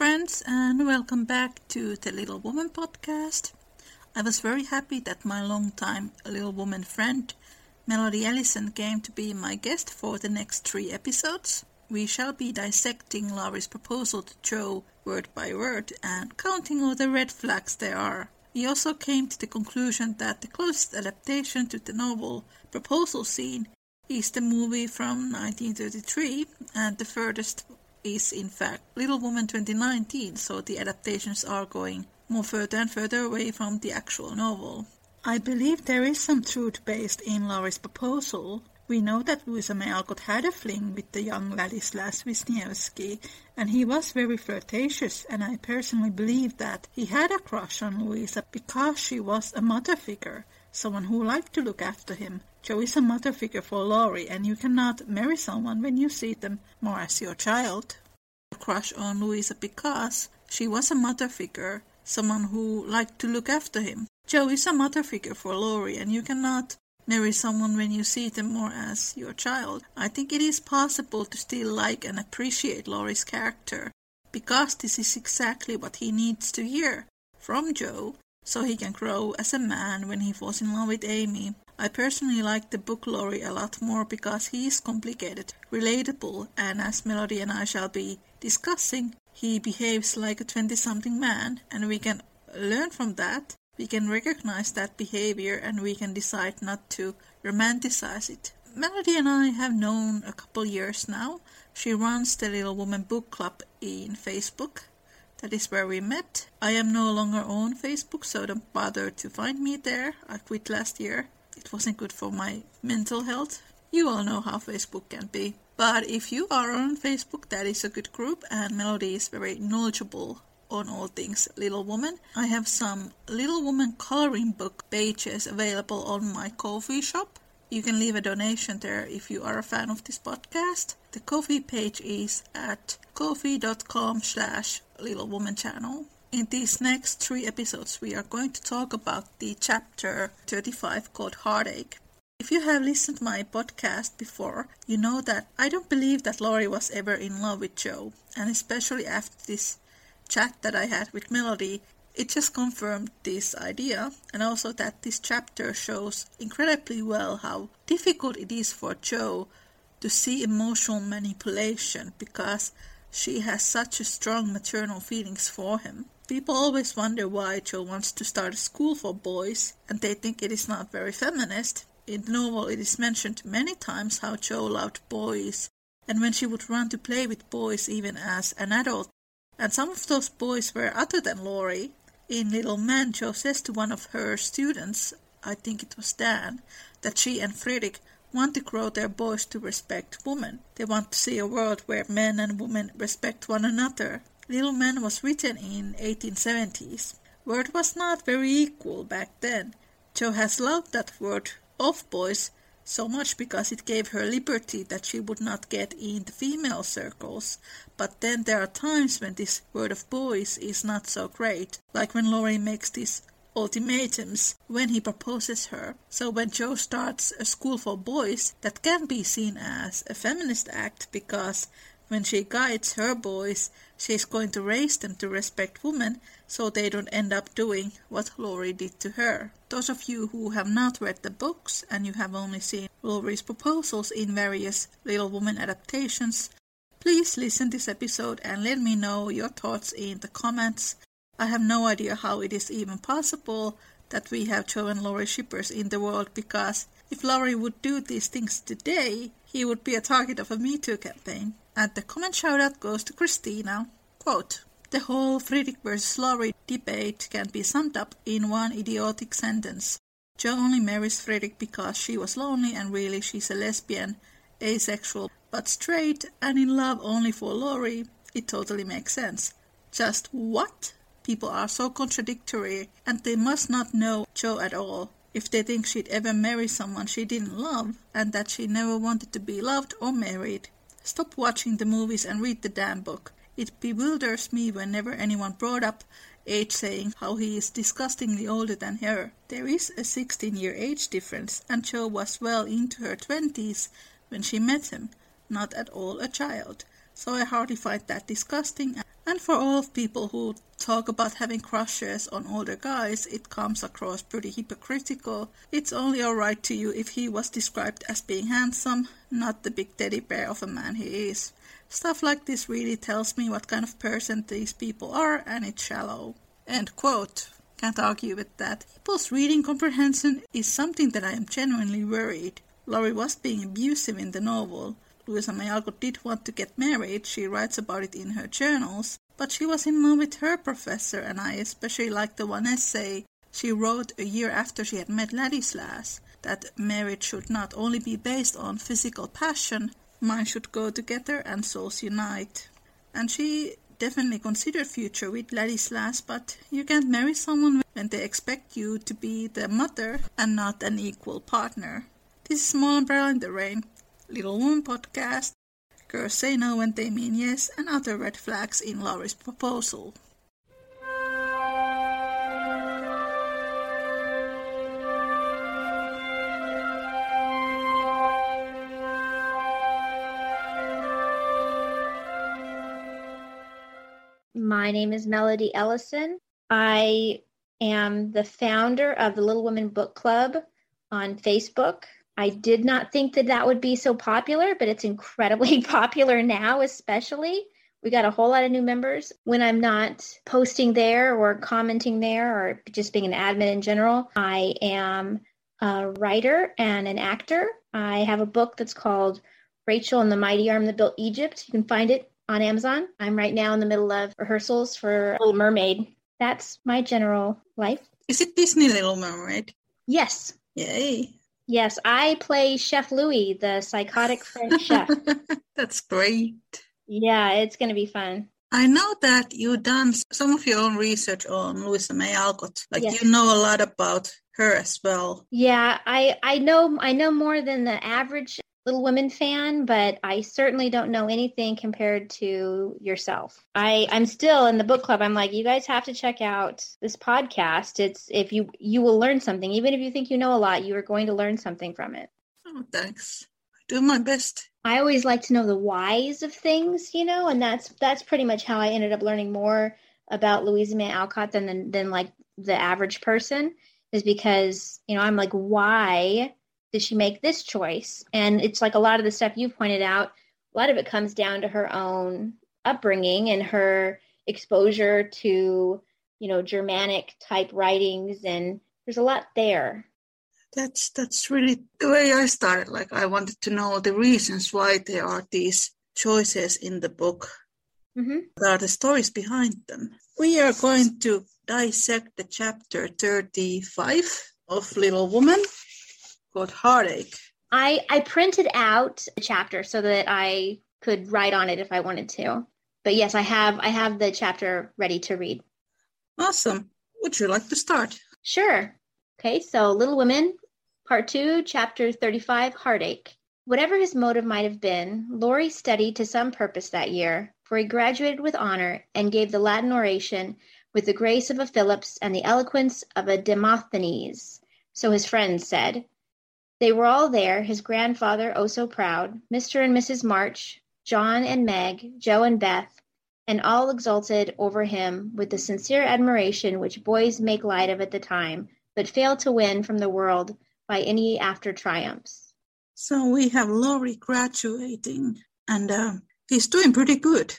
Friends, and welcome back to the Little Woman podcast. I was very happy that my longtime Little Woman friend, Melodie Ellison, came to be my guest for the next three episodes. We shall be dissecting Laurie's proposal to Jo word by word and counting all the red flags there are. We also came to the conclusion that the closest adaptation to the novel proposal scene is the movie from 1933, and the furthest is in fact Little Woman 2019, so the adaptations are going more further and further away from the actual novel. I believe there is some truth based in Laurie's proposal. We know that Louisa May Alcott had a fling with the young Ladislas Wisniewski, and he was very flirtatious, and I personally believe that he had a crush on Louisa because she was a mother figure, someone who liked to look after him. Jo is a mother figure for Laurie, and you cannot marry someone when you see them more as your child. Crush on Louisa because she was a mother figure, someone who liked to look after him. Jo is a mother figure for Laurie, and you cannot marry someone when you see them more as your child. I think it is possible to still like and appreciate Laurie's character because this is exactly what he needs to hear from Jo so he can grow as a man when he falls in love with Amy. I personally like the book Laurie a lot more because he is complicated, relatable, and as Melodie and I shall be discussing, he behaves like a 20 something man, and we can learn from that. We can recognize that behavior and we can decide not to romanticize it. Melodie and I have known a couple years now. She runs the Little Woman Book Club in Facebook. That is where we met. I am no longer on Facebook, so don't bother to find me there. I quit last year. It wasn't good for my mental health. You all know how Facebook can be. But if you are on Facebook, that is a good group, and Melodie is very knowledgeable on all things Little Woman. I have some Little Woman coloring book pages available on my Ko-fi shop. You can leave a donation there if you are a fan of this podcast. The Ko-fi page is at ko-fi.com slash Little Woman channel. In these next three episodes, we are going to talk about the chapter 35 called Heartache. If you have listened to my podcast before, you know that I don't believe that Laurie was ever in love with Jo, and especially after this chat that I had with Melodie, it just confirmed this idea, and also that this chapter shows incredibly well how difficult it is for Jo to see emotional manipulation because she has such strong maternal feelings for him. People always wonder why Jo wants to start a school for boys, and they think it is not very feminist. In the novel, it is mentioned many times how Jo loved boys, and when she would run to play with boys even as an adult, and some of those boys were other than Laurie. In Little Man, Jo says to one of her students, I think it was Dan, that she and Friedrich want to grow their boys to respect women. They want to see a world where men and women respect one another. Little Man was written in 1870s. Word was not very equal back then. Jo has loved that word of boys so much because it gave her liberty that she would not get in the female circles. But then there are times when this word of boys is not so great, like when Laurie makes these ultimatums when he proposes her. So when Jo starts a school for boys, that can be seen as a feminist act because when she guides her boys, she is going to raise them to respect women so they don't end up doing what Laurie did to her. Those of you who have not read the books and you have only seen Laurie's proposals in various Little Woman adaptations, please listen to this episode and let me know your thoughts in the comments. I have no idea how it is even possible that we have and Laurie shippers in the world because if Laurie would do these things today, he would be a target of a Me Too campaign. And the comment shoutout goes to Christina. Quote, the whole Friedrich versus Laurie debate can be summed up in one idiotic sentence. Jo only marries Friedrich because she was lonely and really she's a lesbian, asexual, but straight and in love only for Laurie. It totally makes sense. Just what? People are so contradictory, and they must not know Jo at all if they think she'd ever marry someone she didn't love, and that she never wanted to be loved or married. Stop watching the movies and read the damn book. It bewilders me whenever anyone brought up age saying how he is disgustingly older than her. There is a 16 year age difference, and Jo was well into her 20s when she met him, not at all a child. So I hardly find that disgusting. And for all of people who talk about having crushes on older guys, it comes across pretty hypocritical. It's only alright to you if he was described as being handsome, not the big teddy bear of a man he is. Stuff like this really tells me what kind of person these people are, and it's shallow. End quote. Can't argue with that. People's reading comprehension is something that I am genuinely worried. Laurie was being abusive in the novel. Louisa May Alcott did want to get married, she writes about it in her journals, but she was in love with her professor, and I especially like the one essay she wrote a year after she had met Ladislas, that marriage should not only be based on physical passion, minds should go together and souls unite. And she definitely considered future with Ladislas, but you can't marry someone when they expect you to be the mother and not an equal partner. This is Small Umbrella in the Rain, Little Woman podcast. Girls say no when they mean yes, and other red flags in Laurie's proposal. My name is Melodie Ellison. I am the founder of the Little Women Book Club on Facebook. I did not think that that would be so popular, but it's incredibly popular now, especially. We got a whole lot of new members. When I'm not posting there or commenting there or just being an admin in general, I am a writer and an actor. I have a book that's called Rachel and the Mighty Arm That Built Egypt. You can find it on Amazon. I'm right now in the middle of rehearsals for Little Mermaid. That's my general life. Is it Disney Little Mermaid? Yes. Yay. Yes, I play Chef Louis, the psychotic French chef. That's great. Yeah, it's going to be fun. I know that you've done some of your own research on Louisa May Alcott. Like Yes. you know a lot about her as well. Yeah, I I know I know more than the average Little Women fan, but I certainly don't know anything compared to yourself. I I'm still in the book club. I'm like, you guys have to check out this podcast. It's if you you will learn something, even if you think you know a lot, you are going to learn something from it. Oh, thanks. I do my best. I always like to know the whys of things, you know, and that's that's pretty much how I ended up learning more about Louisa May Alcott than than, than like the average person is because you know I'm like, why did she make this choice? And it's like a lot of the stuff you pointed out. A lot of it comes down to her own upbringing and her exposure to you know Germanic type writings, and there's a lot there. That's that's really the way I started. Like I wanted to know the reasons why there are these choices in the book. hmm What are the stories behind them? We are going to dissect the chapter 35 of Little Woman called Heartache. I I printed out a chapter so that I could write on it if I wanted to. But yes, I have I have the chapter ready to read. Awesome. Would you like to start? Sure. Okay, so Little Women, Part 2, Chapter 35, Heartache. Whatever his motive might have been, Laurie studied to some purpose that year, for he graduated with honor and gave the Latin oration with the grace of a Phillips and the eloquence of a Demosthenes, so his friends said. They were all there, his grandfather oh so proud, Mr. and Mrs. March, John and Meg, Jo and Beth, and all exulted over him with the sincere admiration which boys make light of at the time, but fail to win from the world by any after triumphs. So we have Laurie graduating, and uh, he's doing pretty good.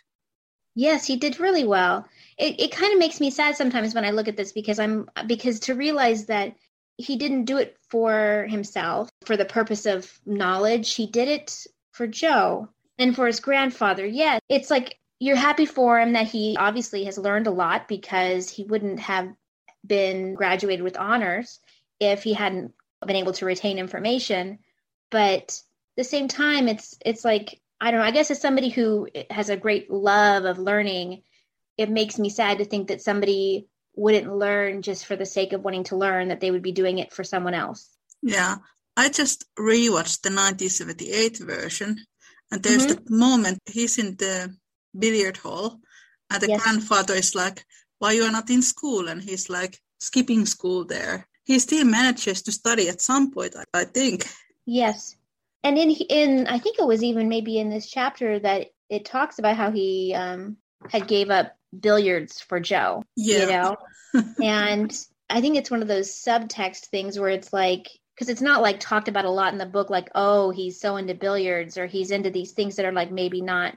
Yes, he did really well. It it kind of makes me sad sometimes when I look at this because I'm because to realize that he didn't do it for himself for the purpose of knowledge. He did it for Jo and for his grandfather. Yeah, it's like you're happy for him that he obviously has learned a lot because he wouldn't have been graduated with honors if he hadn't been able to retain information. But at the same time, it's it's like I don't know. I guess as somebody who has a great love of learning, it makes me sad to think that somebody wouldn't learn just for the sake of wanting to learn that they would be doing it for someone else. Yeah. I just rewatched the 1978 version and there's mm-hmm. the moment he's in the billiard hall and the yes. grandfather is like, why you are not in school? And he's like skipping school there. He still manages to study at some point, I think. Yes. And in in I think it was even maybe in this chapter that it talks about how he um, had gave up billiards for Jo. Yeah. You know? and I think it's one of those subtext things where it's like because it's not like talked about a lot in the book like oh he's so into billiards or he's into these things that are like maybe not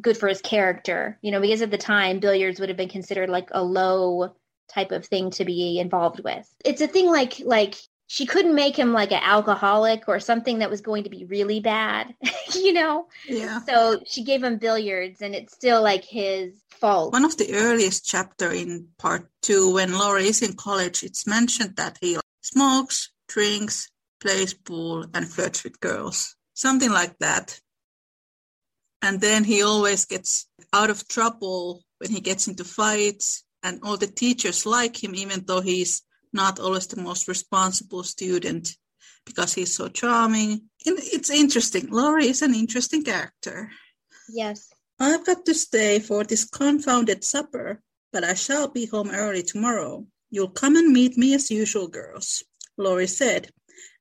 good for his character you know because at the time billiards would have been considered like a low type of thing to be involved with it's a thing like like she couldn't make him like an alcoholic or something that was going to be really bad you know? Yeah. So she gave him billiards and it's still like his fault. One of the earliest chapter in part two when Laura is in college it's mentioned that he smokes drinks plays pool and flirts with girls. Something like that. And then he always gets out of trouble when he gets into fights and all the teachers like him even though he's not always the most responsible student because he's so charming. It's interesting. Laurie is an interesting character. Yes. I've got to stay for this confounded supper, but I shall be home early tomorrow. You'll come and meet me as usual, girls, Laurie said,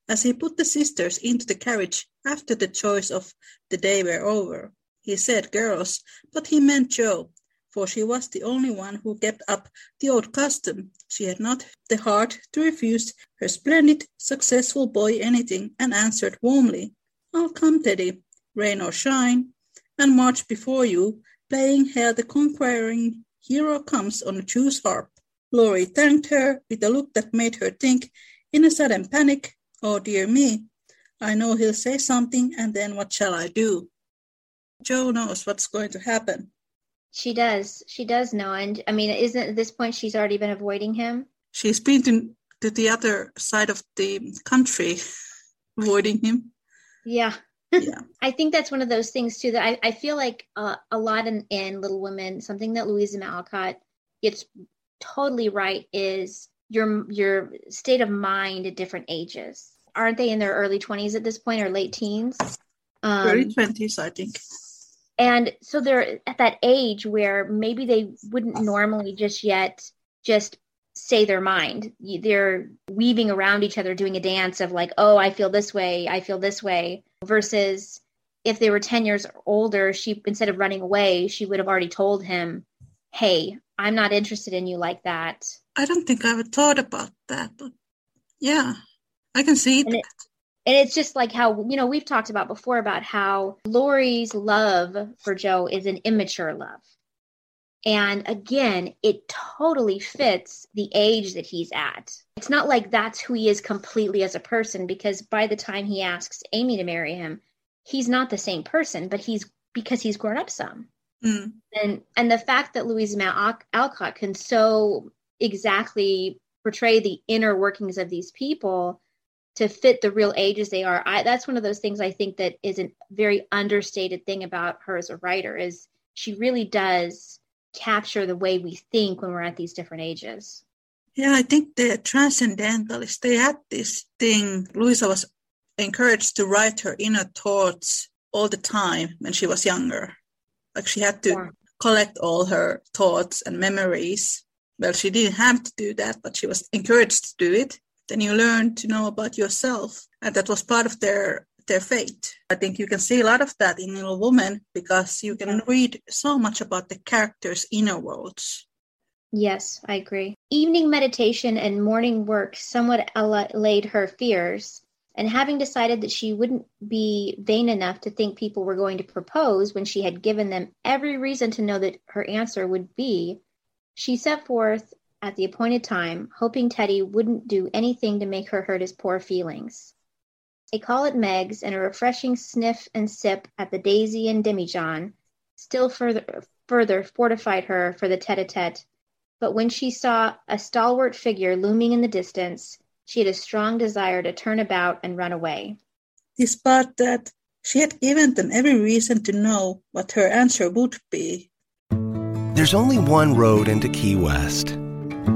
as he put the sisters into the carriage after the choice of the day were over. He said girls, but he meant Jo, for she was the only one who kept up the old custom. She had not the heart to refuse her splendid, successful boy anything, and answered warmly, I'll come, Teddy, rain or shine, and march before you, playing Hail the Conquering Hero Comes on a Jew's harp. Laurie thanked her with a look that made her think, in a sudden panic, Oh dear me, I know he'll say something, and then what shall I do? Jo knows what's going to happen. She does. She does know. And I mean, isn't at this point she's already been avoiding him? She's been to, to the other side of the country, avoiding him. Yeah. Yeah. I think that's one of those things too that I, I feel like uh, a lot in, in Little Women, something that Louisa Alcott gets totally right is your your state of mind at different ages. Aren't they in their early twenties at this point or late teens? Um, early twenties, I think and so they're at that age where maybe they wouldn't normally just yet just say their mind. They're weaving around each other doing a dance of like oh i feel this way i feel this way versus if they were 10 years older she instead of running away she would have already told him hey i'm not interested in you like that. I don't think i ever thought about that but yeah i can see it, and it's just like how you know we've talked about before about how Laurie's love for Jo is an immature love. And again, it totally fits the age that he's at. It's not like that's who he is completely as a person because by the time he asks Amy to marry him, he's not the same person, but he's because he's grown up some. Mm. And and the fact that Louisa May Alcott can so exactly portray the inner workings of these people to fit the real ages they are. I, that's one of those things I think that is a very understated thing about her as a writer is she really does capture the way we think when we're at these different ages. Yeah, I think the transcendentalists, they had this thing. Louisa was encouraged to write her inner thoughts all the time when she was younger. Like she had to yeah. collect all her thoughts and memories. Well, she didn't have to do that, but she was encouraged to do it then you learn to know about yourself and that was part of their their fate. I think you can see a lot of that in little woman because you can read so much about the characters inner worlds. Yes i agree. Evening meditation and morning work somewhat allayed her fears and having decided that she wouldn't be vain enough to think people were going to propose when she had given them every reason to know that her answer would be she set forth at the appointed time, hoping Teddy wouldn't do anything to make her hurt his poor feelings. A call at Meg's and a refreshing sniff and sip at the Daisy and Demijohn still further, further fortified her for the tete-a-tete, but when she saw a stalwart figure looming in the distance, she had a strong desire to turn about and run away. Despite that, she had given them every reason to know what her answer would be. There's only one road into Key West,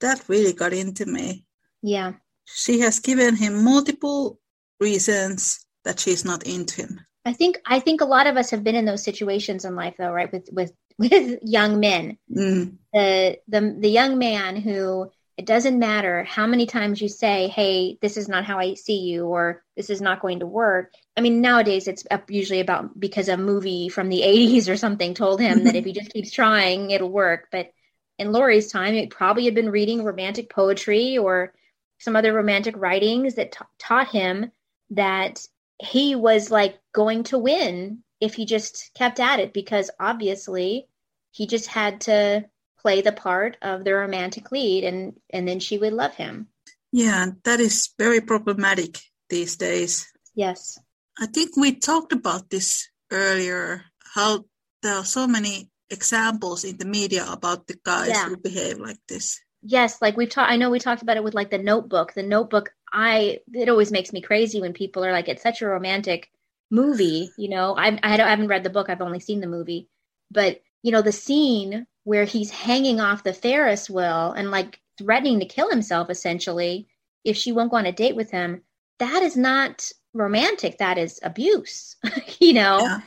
That really got into me. Yeah. She has given him multiple reasons that she's not into him. I think I think a lot of us have been in those situations in life though, right? With with with young men. Mm. The the the young man who it doesn't matter how many times you say, "Hey, this is not how I see you," or "This is not going to work." I mean, nowadays it's usually about because a movie from the '80s or something told him that if he just keeps trying, it'll work. But in Laurie's time, it probably had been reading romantic poetry or some other romantic writings that ta- taught him that he was like going to win if he just kept at it because obviously he just had to play the part of the romantic lead and and then she would love him Yeah, that is very problematic these days. yes I think we talked about this earlier, how there are so many examples in the media about the guys Yeah. who behave like this. yes like we've talked i know we talked about it with like the notebook the notebook i it always makes me crazy when people are like it's such a romantic movie you know i i, don't- I haven't read the book i've only seen the movie but you know the scene where he's hanging off the ferris wheel and like threatening to kill himself essentially if she won't go on a date with him that is not romantic that is abuse you know Yeah.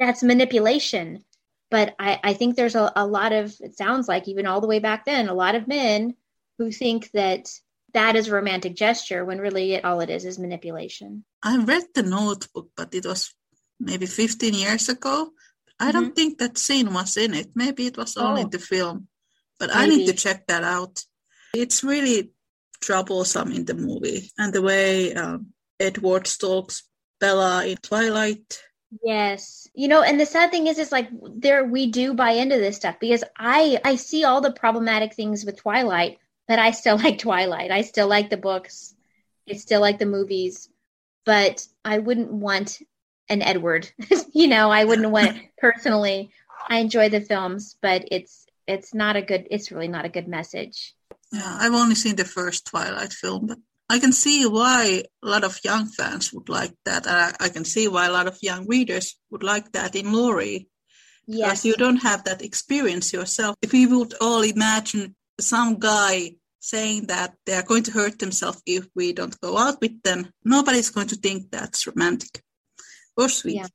that's manipulation. But I, I think there's a, a lot of, it sounds like even all the way back then, a lot of men who think that that is a romantic gesture when really it, all it is is manipulation. I read the notebook, but it was maybe 15 years ago. I don't think that scene was in it. Maybe it was only Mm-hmm. Oh. the film, but I need to check that out. It's really troublesome in the movie. And the way um, Edward stalks Bella in Twilight. Yes. You know, and the sad thing is, is like there, we do buy into this stuff because I, I see all the problematic things with Twilight, but I still like Twilight. I still like the books. I still like the movies, but I wouldn't want an Edward. you know, I wouldn't want it personally. I enjoy the films, but it's, it's not a good, it's really not a good message. Yeah, I've only seen the first Twilight film, but I can see why a lot of young fans would like that. And I, I can see why a lot of young readers would like that in Laurie. Yes. because you don't have that experience yourself. If we would all imagine some guy saying that they are going to hurt themselves if we don't go out with them, nobody's going to think that's romantic or sweet. Yeah.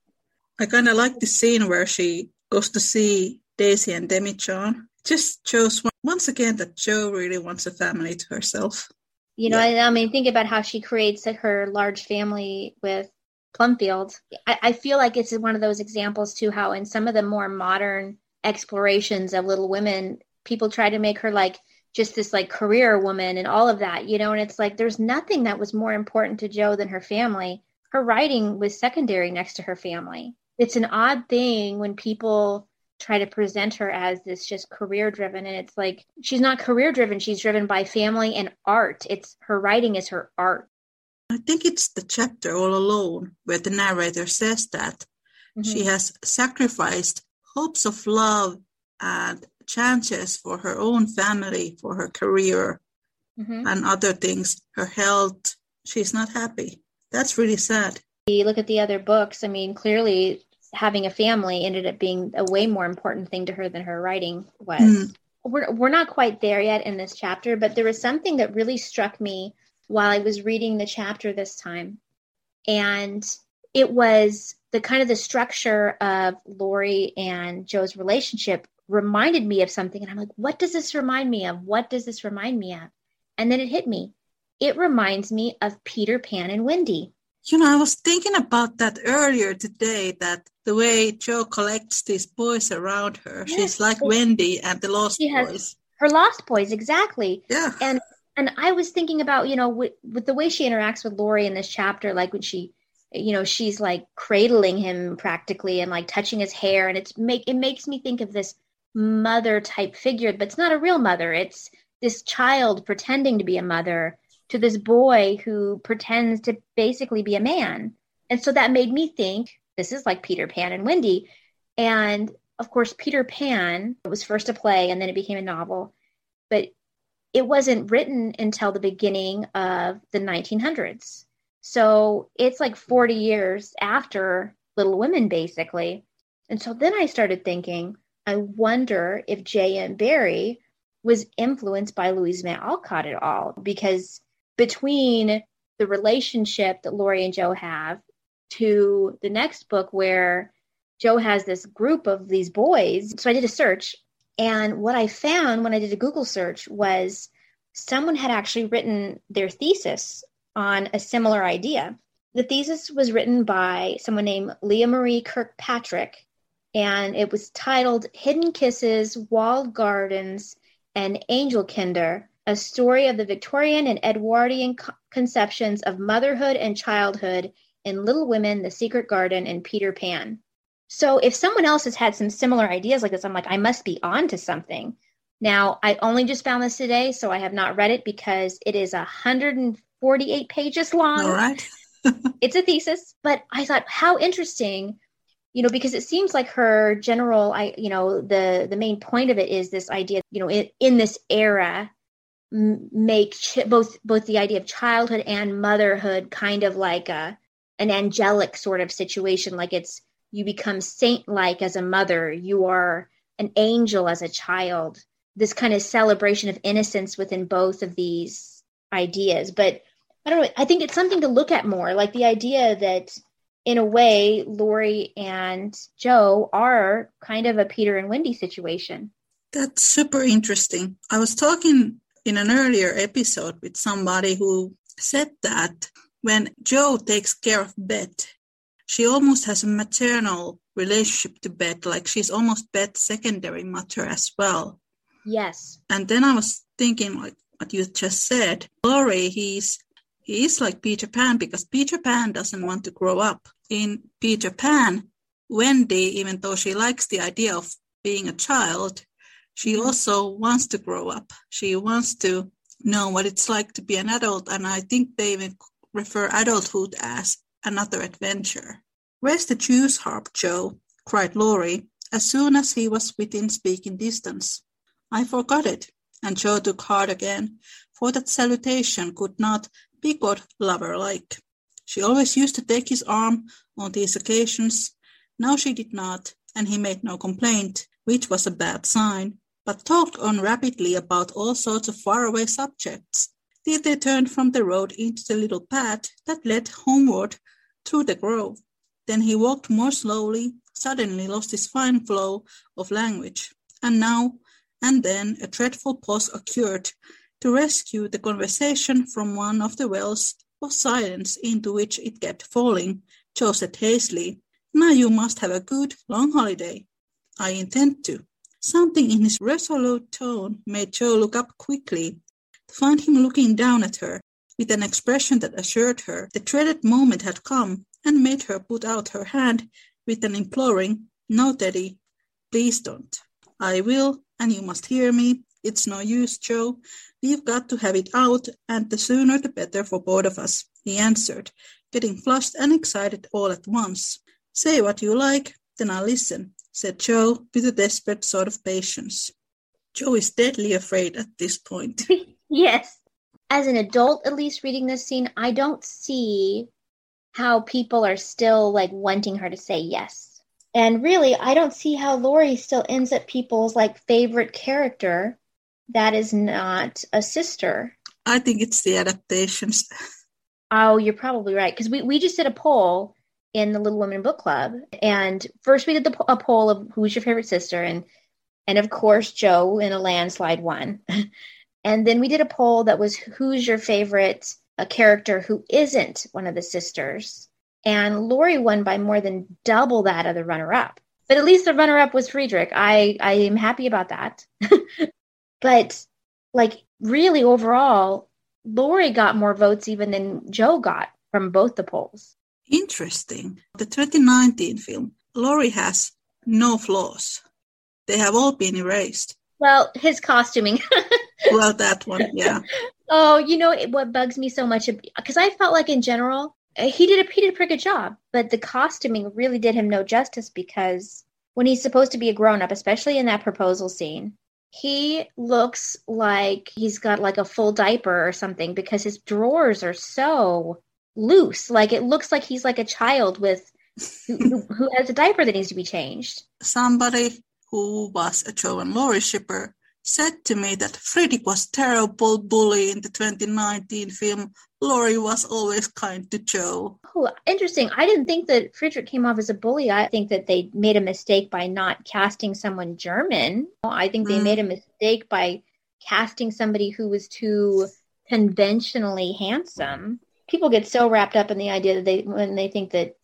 I kind of like the scene where she goes to see Daisy and Demi-John. Just shows once again that Jo really wants a family to herself. You know, Yeah. I, I mean, think about how she creates her large family with Plumfield. I, I feel like it's one of those examples too, how in some of the more modern explorations of Little Women, people try to make her like just this like career woman and all of that, you know, and it's like there's nothing that was more important to Jo than her family. Her writing was secondary next to her family. It's an odd thing when people try to present her as this just career driven and it's like she's not career driven she's driven by family and art it's her writing is her art I think it's the chapter All Alone where the narrator says that she Mhm. has sacrificed hopes of love and chances for her own family, for her career, Mhm. and other things, her health. She's not happy. That's really sad. you look at the other books i mean clearly having a family ended up being a way more important thing to her than her writing was Mm. we're, we're not quite there yet in this chapter but there was something that really struck me while i was reading the chapter this time and it was the kind of the structure of laurie and jo's relationship reminded me of something. And I'm like, what does this remind me of? What does this remind me of? And then it hit me. It reminds me of Peter Pan and Wendy. You know, I was thinking about that earlier today that the way Jo collects these boys around her, yes. she's like Wendy and the Lost Boys. Her Lost Boys, exactly. Yeah. And and I was thinking about, you know, with, with the way she interacts with Laurie in this chapter, like when she, you know, she's like cradling him practically and like touching his hair, and it's make it makes me think of this mother type figure, but it's not a real mother. It's this child pretending to be a mother to this boy who pretends to basically be a man. And so that made me think this is like Peter Pan and Wendy. And of course, Peter Pan was first a play and then it became a novel, but it wasn't written until the beginning of the 1900s. So it's like 40 years after Little Women, basically. And so then I started thinking, I wonder if J.M. Barrie was influenced by Louise May Alcott at all, because between the relationship that Laurie and Jo have to the next book where Jo has this group of these boys. So I did a search, and what I found when I did a Google search was someone had actually written their thesis on a similar idea. The thesis was written by someone named Leah Marie Kirkpatrick, and it was titled Hidden Kisses, Walled Gardens, and Angel Kinder a story of the Victorian and Edwardian conceptions of motherhood and childhood in Little Women, The Secret Garden, and Peter Pan. So if someone else has had some similar ideas like this, I'm like, I must be on to something. Now, I only just found this today, so I have not read it because it is 148 pages long. All right. it's a thesis, but I thought how interesting, you know, because it seems like her general, I, you know, the the main point of it is this idea, you know, in, in this era, make ch- both both the idea of childhood and motherhood kind of like a an angelic sort of situation like it's you become saint like as a mother you are an angel as a child this kind of celebration of innocence within both of these ideas. But i don't know i think it's something to look at more like the idea that in a way laurie and jo are kind of a peter and wendy situation. That's super interesting. I was talking in an earlier episode with somebody who said that when Jo takes care of Bet, she almost has a maternal relationship to Bet, like she's almost Bet's secondary mother as well. Yes. And then I was thinking, like what you just said, Laurie, he's he is like Peter Pan because Peter Pan doesn't want to grow up. In Peter Pan, Wendy, even though she likes the idea of being a child, she mm-hmm. also wants to grow up. She wants to know what it's like to be an adult. And I think they even refer adulthood as another adventure. Where's the Jew's harp, Jo? cried Laurie as soon as he was within speaking distance. I forgot it, and Jo took heart again, for that salutation could not be God lover like. She always used to take his arm on these occasions. Now she did not, and he made no complaint, which was a bad sign but talked on rapidly about all sorts of faraway subjects, till they turned from the road into the little path that led homeward through the grove. Then he walked more slowly, suddenly lost his fine flow of language, and now and then a dreadful pause occurred to rescue the conversation from one of the wells of silence into which it kept falling. Jo said hastily, Now you must have a good long holiday. I intend to, Something in his resolute tone made Jo look up quickly to find him looking down at her with an expression that assured her the dreaded moment had come and made her put out her hand with an imploring, No, Teddy, please don't. I will, and you must hear me. It's no use, Jo. We've got to have it out, and the sooner the better for both of us, he answered, getting flushed and excited all at once. Say what you like, then I'll listen said Jo with a desperate sort of patience. Jo is deadly afraid at this point. yes. As an adult, at least reading this scene, I don't see how people are still like wanting her to say yes. And really, I don't see how Laurie still ends up people's like favorite character that is not a sister. I think it's the adaptations. Oh, you're probably right. Because we, we just did a poll in the Little Women Book Club. And first we did the, a poll of who's your favorite sister, and And of course, Jo in a landslide won. and then we did a poll that was who's your favorite a character who isn't one of the sisters? And Laurie won by more than double that of the runner up. But at least the runner up was Friedrich. I, I am happy about that. but like really overall, Laurie got more votes even than Jo got from both the polls. Interesting. The 2019 film, Laurie has no flaws. They have all been erased. Well, his costuming. well, that one, yeah. Oh, you know what bugs me so much because I felt like in general uh, he did a he did a pretty good job, but the costuming really did him no justice because when he's supposed to be a grown up, especially in that proposal scene, he looks like he's got like a full diaper or something because his drawers are so loose. Like it looks like he's like a child with who, who has a diaper that needs to be changed. Somebody who was a Jo and Laurie shipper said to me that Friedrich was terrible bully in the 2019 film. Laurie was always kind to Jo. Oh, interesting. I didn't think that Friedrich came off as a bully. I think that they made a mistake by not casting someone German. I think they mm. made a mistake by casting somebody who was too conventionally handsome. People get so wrapped up in the idea that they when they think that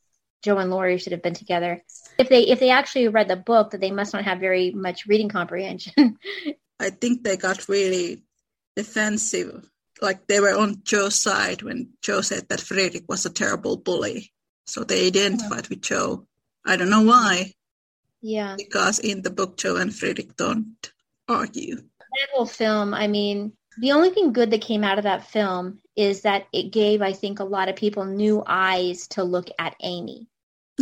Jo and Laurie should have been together. If they if they actually read the book, that they must not have very much reading comprehension. I think they got really defensive. Like they were on Jo's side when Jo said that Frederick was a terrible bully. So they identified with Jo. I don't know why. Yeah. Because in the book, Jo and Frederick don't argue. That whole film, I mean, the only thing good that came out of that film is that it gave, I think, a lot of people new eyes to look at Amy.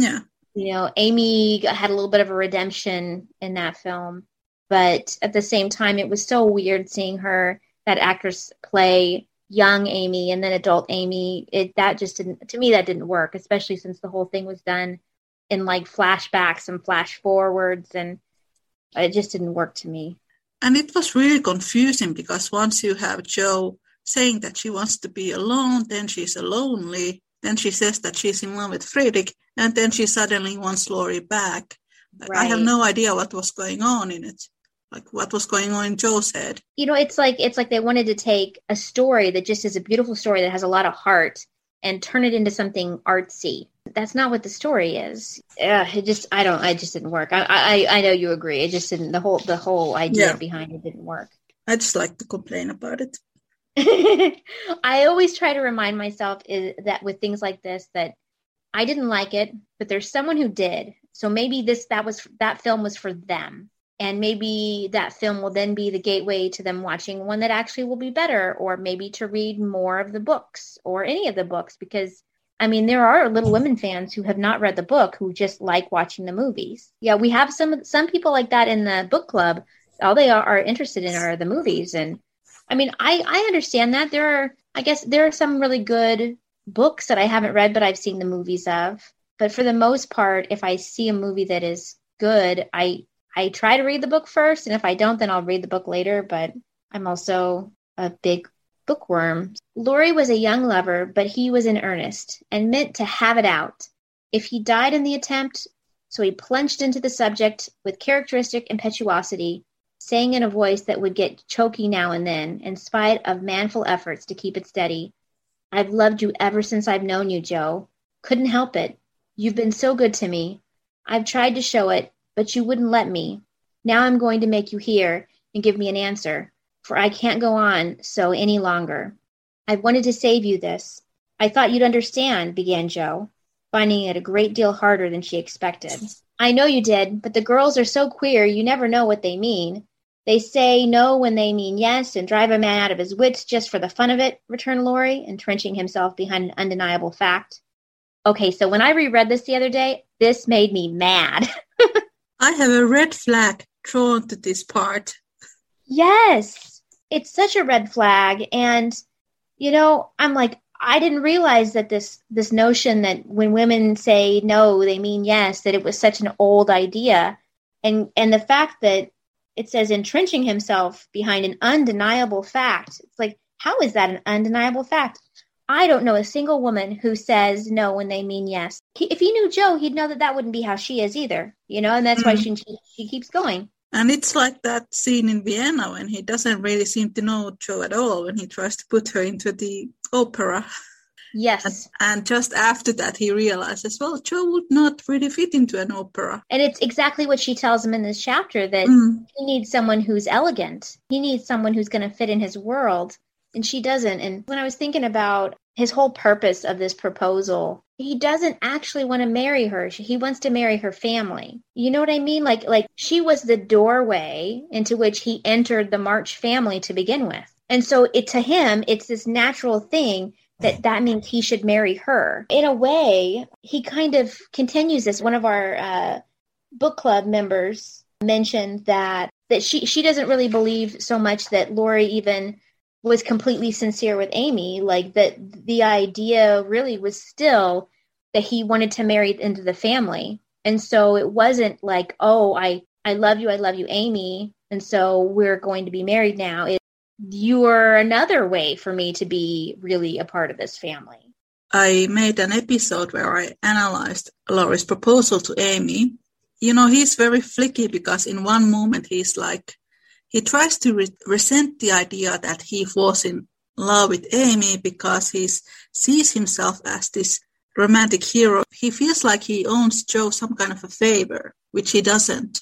Yeah. You know, Amy had a little bit of a redemption in that film but at the same time, it was so weird seeing her, that actress, play young Amy and then adult Amy. It that just didn't to me that didn't work, especially since the whole thing was done in like flashbacks and flash forwards, and it just didn't work to me. And it was really confusing because once you have Jo saying that she wants to be alone, then she's lonely. Then she says that she's in love with Friedrich, and then she suddenly wants Laurie back. Right. I have no idea what was going on in it like what was going on in Jo's head. You know, it's like it's like they wanted to take a story that just is a beautiful story that has a lot of heart and turn it into something artsy. That's not what the story is. Uh, it just I don't I just didn't work. I, I I know you agree. It just didn't the whole the whole idea yeah. behind it didn't work. I just like to complain about it. I always try to remind myself is that with things like this that I didn't like it, but there's someone who did. So maybe this that was that film was for them. And maybe that film will then be the gateway to them watching one that actually will be better or maybe to read more of the books or any of the books because i mean there are little women fans who have not read the book who just like watching the movies. Yeah we have some some people like that in the book club. All they are, are interested in are the movies. And i mean i i understand that. There are i guess there are some really good books that i haven't read but i've seen the movies of but for the most part if i see a movie that is good i I try to read the book first, and if I don't, then I'll read the book later. But I'm also a big bookworm. Laurie was a young lover, but he was in earnest and meant to have it out. If he died in the attempt, so he plunged into the subject with characteristic impetuosity, saying in a voice that would get choky now and then, in spite of manful efforts to keep it steady, I've loved you ever since I've known you, Jo. Couldn't help it. You've been so good to me. I've tried to show it, but you wouldn't let me. Now I'm going to make you hear and give me an answer, for I can't go on so any longer. I've wanted to save you this. I thought you'd understand, began Jo, finding it a great deal harder than she expected. I know you did, but the girls are so queer you never know what they mean. They say no when they mean yes and drive a man out of his wits just for the fun of it, returned Laurie, entrenching himself behind an undeniable fact. Okay, so when I reread this the other day, this made me mad. I have a red flag drawn to this part. Yes, it's such a red flag. And, you know, I'm like, I didn't realize that this this notion that when women say no, they mean yes, that it was such an old idea. And and the fact that it says entrenching himself behind an undeniable fact. It's like, how is that an undeniable fact? I don't know a single woman who says no when they mean yes. If he knew Jo, he'd know that that wouldn't be how she is either, you know, and that's mm-hmm. why she, she keeps going. And it's like that scene in Vienna when he doesn't really seem to know Jo at all when he tries to put her into the opera. Yes. And, and, just after that, he realizes, well, Jo would not really fit into an opera. And it's exactly what she tells him in this chapter that mm. he needs someone who's elegant. He needs someone who's going to fit in his world. And she doesn't. And when I was thinking about his whole purpose of this proposal, he doesn't actually want to marry her. He wants to marry her family. You know what I mean? Like, like she was the doorway into which he entered the March family to begin with. And so it to him, it's this natural thing that that means he should marry her. In a way, he kind of continues this. One of our uh, book club members mentioned that that she she doesn't really believe so much that Laurie even was completely sincere with Amy. Like that, the idea really was still that he wanted to marry into the family, and so it wasn't like, oh, I I love you, I love you, Amy, and so we're going to be married now. It you are another way for me to be really a part of this family. I made an episode where I analyzed Laurie's proposal to Amy. You know, he's very flicky because in one moment he's like, he tries to re- resent the idea that he was in love with Amy because he sees himself as this romantic hero. He feels like he owes Jo some kind of a favor, which he doesn't.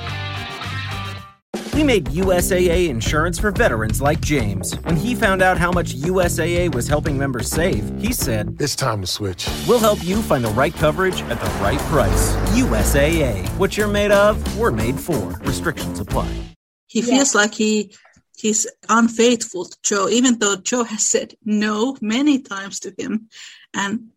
We made USAA insurance for veterans like James. When he found out how much USAA was helping members save, he said, It's time to switch. We'll help you find the right coverage at the right price. USAA. What you're made of, we're made for. Restrictions apply. He feels like he he's unfaithful to Jo, even though Jo has said no many times to him. And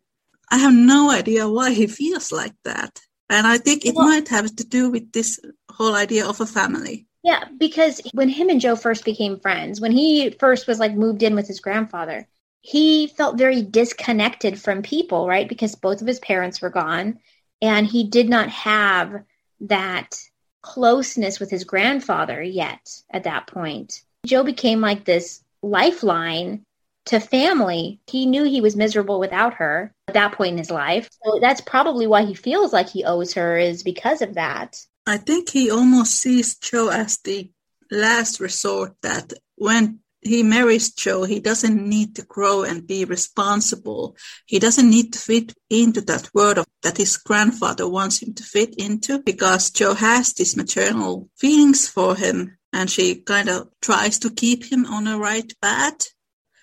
I have no idea why he feels like that. And I think it well, might have to do with this whole idea of a family. Yeah, because when him and Jo first became friends, when he first was like moved in with his grandfather, he felt very disconnected from people, right? Because both of his parents were gone and he did not have that closeness with his grandfather yet at that point. Jo became like this lifeline to family. He knew he was miserable without her at that point in his life. So that's probably why he feels like he owes her is because of that. I think he almost sees Jo as the last resort that when he marries Jo, he doesn't need to grow and be responsible. He doesn't need to fit into that world of, that his grandfather wants him to fit into because Jo has these maternal feelings for him and she kind of tries to keep him on the right path.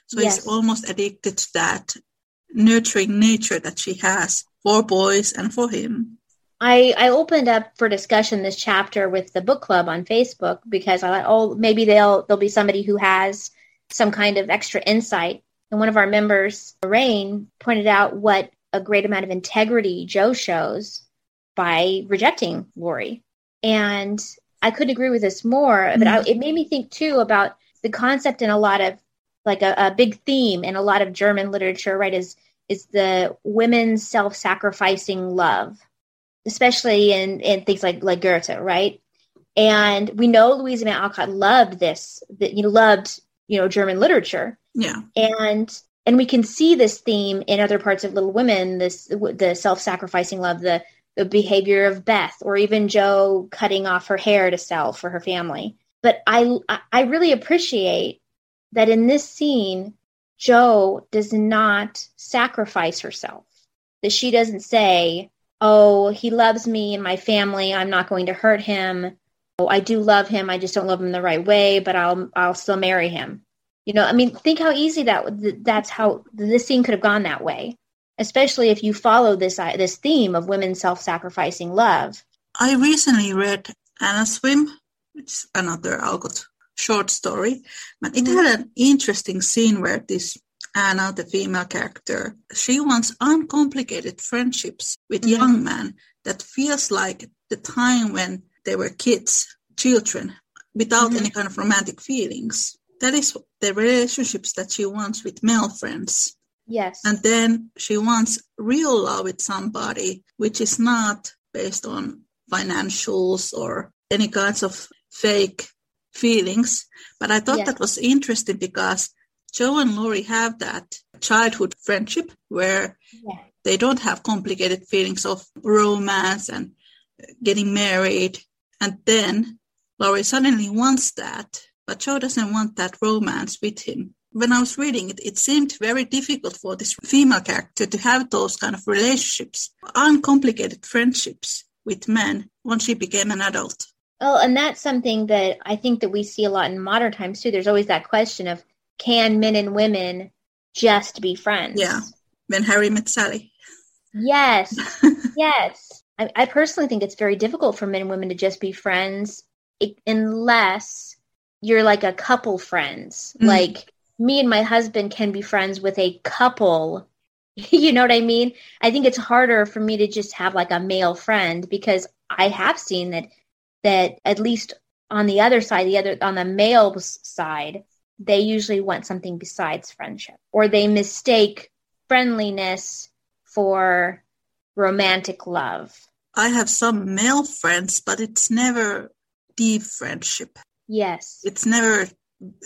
So yes. he's almost addicted to that nurturing nature that she has for boys and for him. I, I opened up for discussion this chapter with the book club on Facebook because I thought, oh, maybe they'll there'll be somebody who has some kind of extra insight. And one of our members, Lorraine, pointed out what a great amount of integrity Jo shows by rejecting Laurie. And I couldn't agree with this more, but I, mm-hmm. it made me think too about the concept in a lot of like a, a big theme in a lot of German literature, right? Is is the women's self-sacrificing love especially in, in things like, like Goethe, right? And we know Louisa May Alcott loved this, that you know, loved, you know, German literature. Yeah. And and we can see this theme in other parts of Little Women, this the self-sacrificing love, the the behavior of Beth, or even Jo cutting off her hair to sell for her family. But I I really appreciate that in this scene, Jo does not sacrifice herself. That she doesn't say, oh, he loves me and my family. I'm not going to hurt him. Oh, I do love him. I just don't love him the right way, but I'll I'll still marry him. You know, I mean, think how easy that that's how this scene could have gone that way, especially if you follow this uh, this theme of women self-sacrificing love. I recently read Anna's Whim, which is another Alcott short story, but it had an interesting scene where this Anna, the female character, she wants uncomplicated friendships with mm-hmm. young men that feels like the time when they were kids, children, without mm-hmm. any kind of romantic feelings. That is the relationships that she wants with male friends. Yes. And then she wants real love with somebody, which is not based on financials or any kinds of fake feelings. But I thought Yeah. that was interesting because Jo and Laurie have that childhood friendship where Yeah. they don't have complicated feelings of romance and uh, getting married. And then Laurie suddenly wants that, but Jo doesn't want that romance with him. When I was reading it, it seemed very difficult for this female character to have those kind of relationships, uncomplicated friendships with men once she became an adult. Oh, and that's something that I think that we see a lot in modern times too. There's always that question of can men and women just be friends? Yeah. When Harry met Sally. Yes. yes. I, I personally think it's very difficult for men and women to just be friends i- unless you're like a couple friends. Mm. Like me and my husband can be friends with a couple. you know what I mean? I think it's harder for me to just have like a male friend because I have seen that that at least on the other side, the other on the male's side, they usually want something besides friendship or they mistake friendliness for romantic love. I have some male friends, but it's never deep friendship. Yes. It's never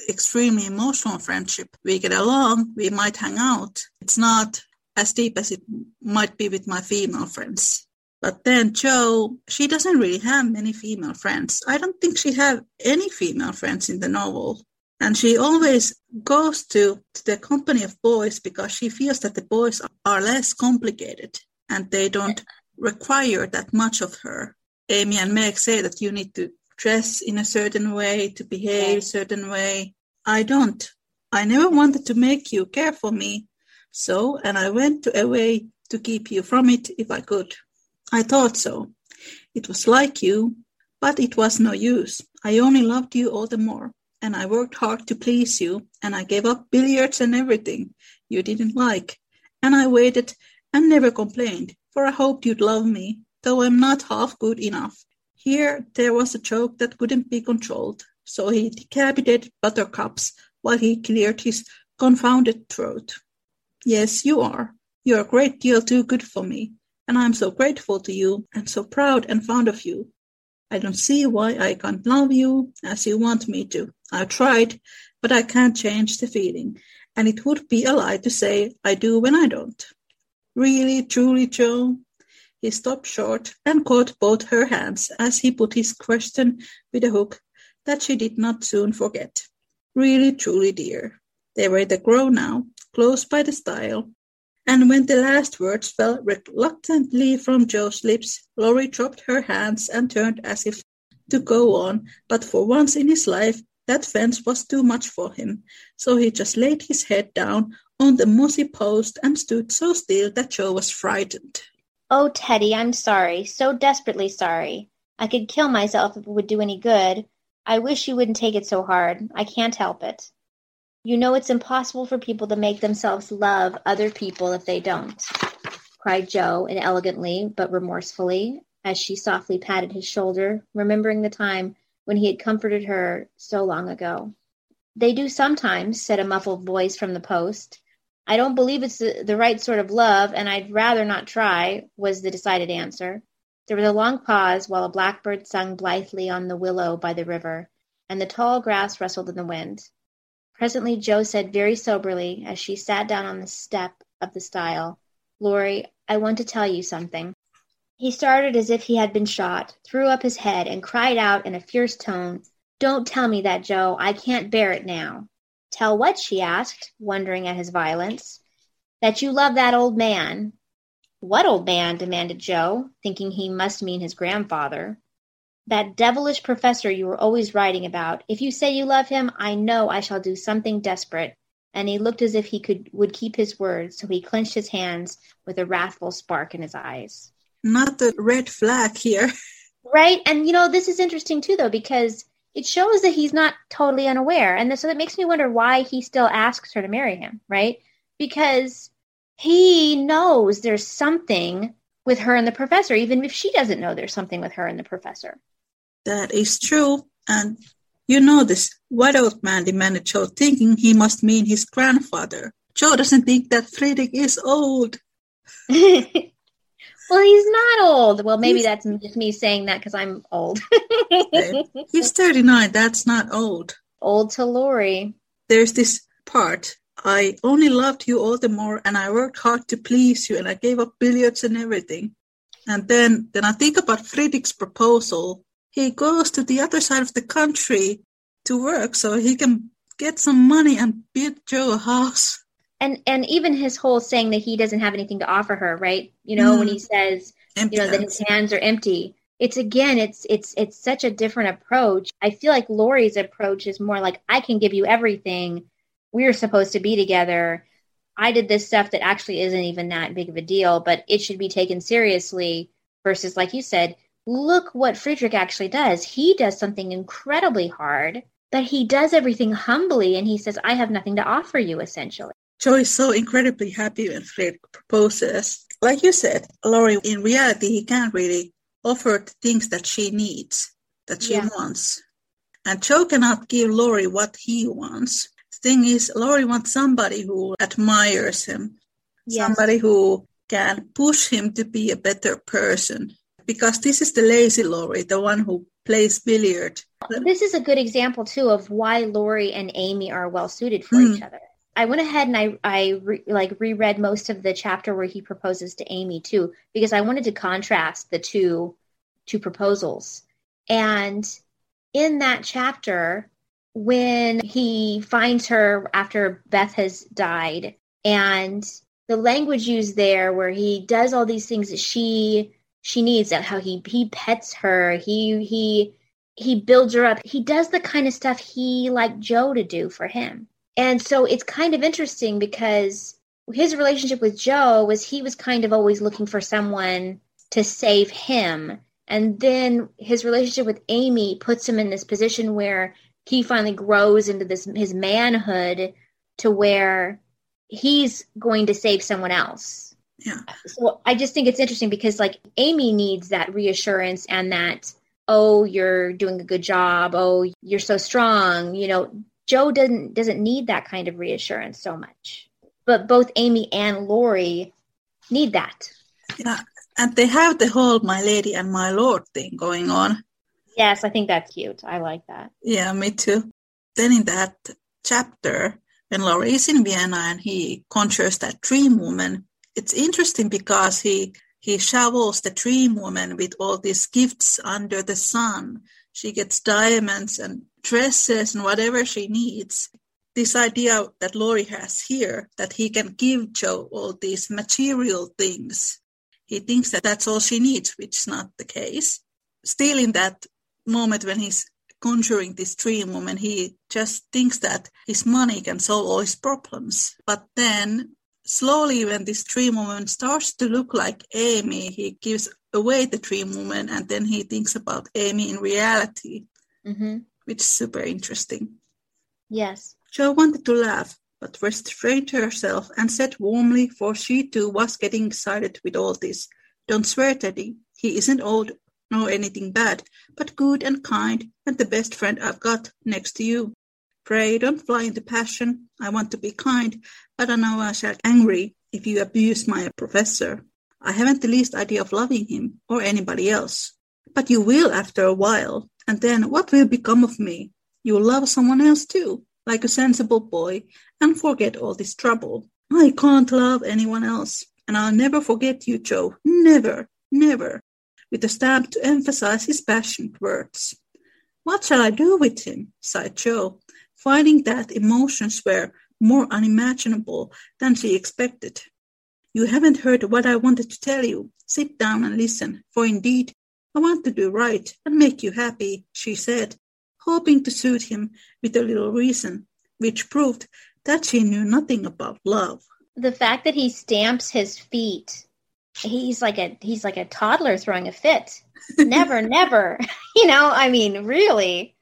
extremely emotional friendship. We get along, we might hang out. It's not as deep as it might be with my female friends. But then Jo, she doesn't really have many female friends. I don't think she have any female friends in the novel. And she always goes to, to the company of boys because she feels that the boys are less complicated and they don't require that much of her. Amy and Meg say that you need to dress in a certain way, to behave a certain way. I don't. I never wanted to make you care for me. So, and I went to a way to keep you from it if I could. I thought so. It was like you, but it was no use. I only loved you all the more, and I worked hard to please you, and I gave up billiards and everything you didn't like. And I waited and never complained, for I hoped you'd love me, though I'm not half good enough. Here there was a joke that couldn't be controlled, so he decapitated Buttercups while he cleared his confounded throat. Yes, you are. You're a great deal too good for me, and I'm so grateful to you and so proud and fond of you. I don't see why I can't love you as you want me to. I've tried, but I can't change the feeling, and it would be a lie to say I do when I don't. Really, truly, Jo? He stopped short and caught both her hands as he put his question with a hook that she did not soon forget. Really, truly, dear. They were the grow now, close by the stile, and when the last words fell reluctantly from Jo's lips, Laurie dropped her hands and turned as if to go on, but for once in his life, that fence was too much for him, so he just laid his head down on the mossy post and stood so still that Jo was frightened. Oh, Teddy, I'm sorry. So desperately sorry. I could kill myself if it would do any good. I wish you wouldn't take it so hard. I can't help it. You know it's impossible for people to make themselves love other people if they don't, cried Jo inelegantly but remorsefully as she softly patted his shoulder, remembering the time when he had comforted her so long ago. They do sometimes, said a muffled voice from the post. I don't believe it's the, the right sort of love, and I'd rather not try, was the decided answer. There was a long pause while a blackbird sung blithely on the willow by the river, and the tall grass rustled in the wind. Presently Jo said very soberly, as she sat down on the step of the stile, Laurie, I want to tell you something. He started as if he had been shot, threw up his head, and cried out in a fierce tone, Don't tell me that, Jo. I can't bear it now. Tell what? she asked, wondering at his violence. That you love that old man. What old man? demanded Jo, thinking he must mean his grandfather. That devilish professor you were always writing about. If you say you love him, I know I shall do something desperate. And he looked as if he could would keep his word, so he clenched his hands with a wrathful spark in his eyes. Not the red flag here. Right? And you know, this is interesting too though, because it shows that he's not totally unaware. And so that makes me wonder why he still asks her to marry him, right? Because he knows there's something with her and the professor, even if she doesn't know there's something with her and the professor. That is true. And you know this white old man demanded Jo, thinking he must mean his grandfather. Jo doesn't think that Friedrich is old. Well, he's not old. Well, maybe he's, that's just me saying that because I'm old. he's 39. That's not old. Old to Laurie. There's this part. I only loved you all the more, and I worked hard to please you, and I gave up billiards and everything. And then, then I think about Friedrich's proposal. He goes to the other side of the country to work so he can get some money and build Jo a house. And and even his whole saying that he doesn't have anything to offer her right? You know mm. when he mm-hmm. says empty you know that his hands are empty. It's again it's it's it's such a different approach. I feel like laurie's approach is more like i can give you everything. We're supposed to be together. I did this stuff that actually isn't even that big of a deal but it should be taken seriously versus like you said look what friedrich actually does he does something incredibly hard but he does everything humbly and he says i have nothing to offer you essentially Jo is so incredibly happy when Fred proposes. Like you said, Laurie, in reality, he can't really offer the things that she needs, that she yeah. wants. And Jo cannot give Laurie what he wants. The thing is, Laurie wants somebody who admires him, yes. somebody who can push him to be a better person. Because this is the lazy Laurie, the one who plays billiard. This is a good example, too, of why Laurie and Amy are well suited for mm. each other. I went ahead and I I re, like reread most of the chapter where he proposes to Amy too because I wanted to contrast the two two proposals. And in that chapter when he finds her after Beth has died and the language used there where he does all these things that she she needs that how he he pets her he he he builds her up he does the kind of stuff he like jo to do for him and so it's kind of interesting because his relationship with Jo was he was kind of always looking for someone to save him. And then his relationship with Amy puts him in this position where he finally grows into this his manhood to where he's going to save someone else. Yeah. So I just think it's interesting because like Amy needs that reassurance and that oh you're doing a good job, oh you're so strong, you know, Jo doesn't doesn't need that kind of reassurance so much. But both Amy and Laurie need that. Yeah. And they have the whole my lady and my lord thing going on. Yes, I think that's cute. I like that. Yeah, me too. Then in that chapter, when Laurie is in Vienna and he conjures that dream woman, it's interesting because he he shovels the dream woman with all these gifts under the sun. She gets diamonds and dresses and whatever she needs. This idea that Laurie has here, that he can give Jo all these material things, he thinks that that's all she needs, which is not the case. Still, in that moment when he's conjuring this dream woman, he just thinks that his money can solve all his problems. But then, slowly, when this dream woman starts to look like Amy, he gives away the dream woman and then he thinks about Amy in reality. Mm-hmm which is super interesting. Yes. Jo wanted to laugh, but restrained herself and said warmly, for she too was getting excited with all this, Don't swear, Teddy. He isn't old nor anything bad, but good and kind, and the best friend I've got next to you. Pray don't fly into passion. I want to be kind, but I know I shall get angry if you abuse my professor. I haven't the least idea of loving him or anybody else. But you will after a while, and then what will become of me? You'll love someone else too, like a sensible boy, and forget all this trouble. I can't love anyone else, and I'll never forget you, Jo. Never, never. With a stamp to emphasize his passionate words. What shall I do with him? sighed Jo, finding that emotions were more unimaginable than she expected. You haven't heard what I wanted to tell you. Sit down and listen, for indeed I want to do right and make you happy, she said, hoping to soothe him with a little reason, which proved that she knew nothing about love. The fact that he stamps his feet, he's like a he's like a toddler throwing a fit. Never, never. You know, I mean, really.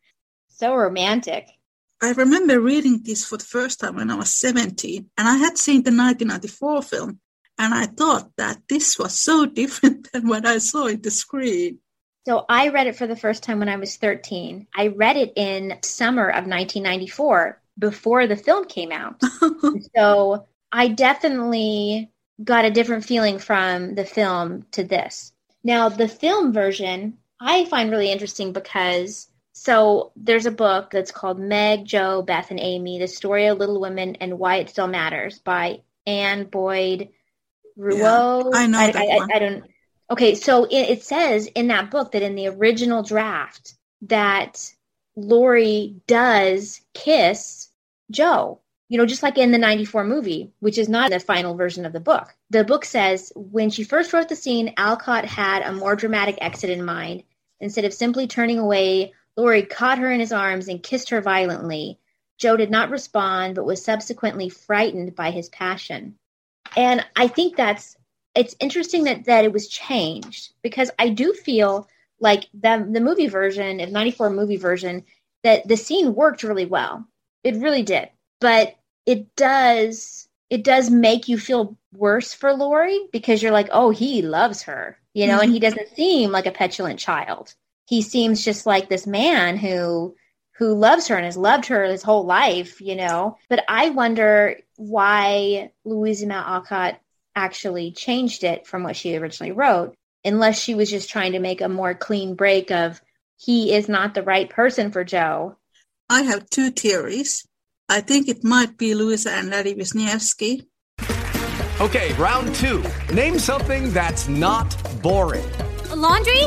So romantic. I remember reading this for the first time when I was 17, and I had seen the 1994 film, and I thought that this was so different than what I saw in the screen. So I read it for the first time when I was 13. I read it in summer of 1994 before the film came out. so I definitely got a different feeling from the film to this. Now, the film version I find really interesting because so there's a book that's called Meg, Jo, Beth, and Amy: The Story of Little Women and Why It Still Matters by Anne Boyd Rioux. Yeah, I know I, that I, one. I, I don't. Okay, so it, it says in that book that in the original draft that Laurie does kiss Jo. You know, just like in the 94 movie, which is not the final version of the book. The book says when she first wrote the scene, Alcott had a more dramatic exit in mind. Instead of simply turning away, Laurie caught her in his arms and kissed her violently. Jo did not respond, but was subsequently frightened by his passion. And I think that's it's interesting that that it was changed because I do feel like the the movie version of 94 movie version that the scene worked really well. It really did. But it does it does make you feel worse for Laurie because you're like, "Oh, he loves her." You know, and he mm-hmm. doesn't seem like a petulant child. He seems just like this man who who loves her and has loved her his whole life, you know. But I wonder why Louisa May Alcott actually changed it from what she originally wrote, unless she was just trying to make a more clean break of he is not the right person for Jo. I have two theories. I think it might be Louisa and Larry Wisniewski. Okay, round two. Name something that's not boring. A laundry?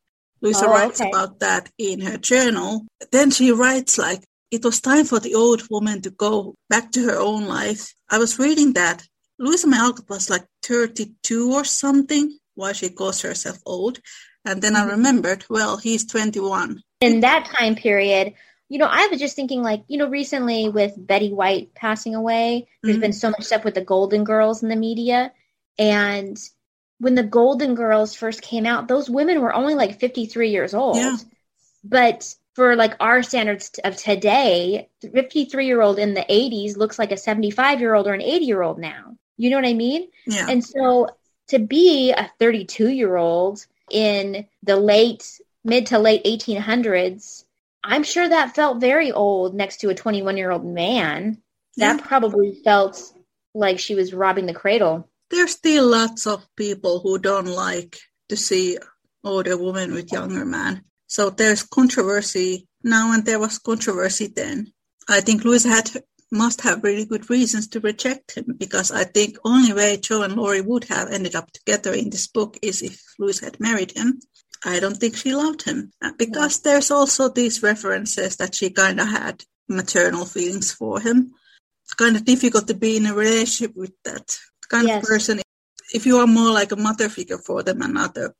Louisa Oh, writes okay. about that in her journal. Then she writes like it was time for the old woman to go back to her own life. I was reading that Louisa May Alcott was like 32 or something, why she calls herself old. And then Mm-hmm. I remembered, well, he's 21. in that time period, you know, I was just thinking like, you know, recently with Betty White passing away, there's Mhm. been so much stuff with the Golden Girls in the media. And when the Golden Girls first came out, those women were only like 53 years old. Yeah. But for like our standards of today, 53 year old in the 80s looks like a 75 year old or an 80 year old now. You know what I mean? Yeah. And so to be a 32 year old in the late, mid to late 1800s, I'm sure that felt very old next to a 21 year old man. That Yeah. probably felt like she was robbing the cradle. There's still lots of people who don't like to see older women with younger men. So there's controversy now, and there was controversy then. I think Louisa had must have really good reasons to reject him because I think only way Jo and Laurie would have ended up together in this book is if Louisa had married him. I don't think she loved him Uh, because there's also these references that she kind of had maternal feelings for him. It's kind of difficult to be in a relationship with that kind Yes. of person if you are more like a mother figure for them and not a,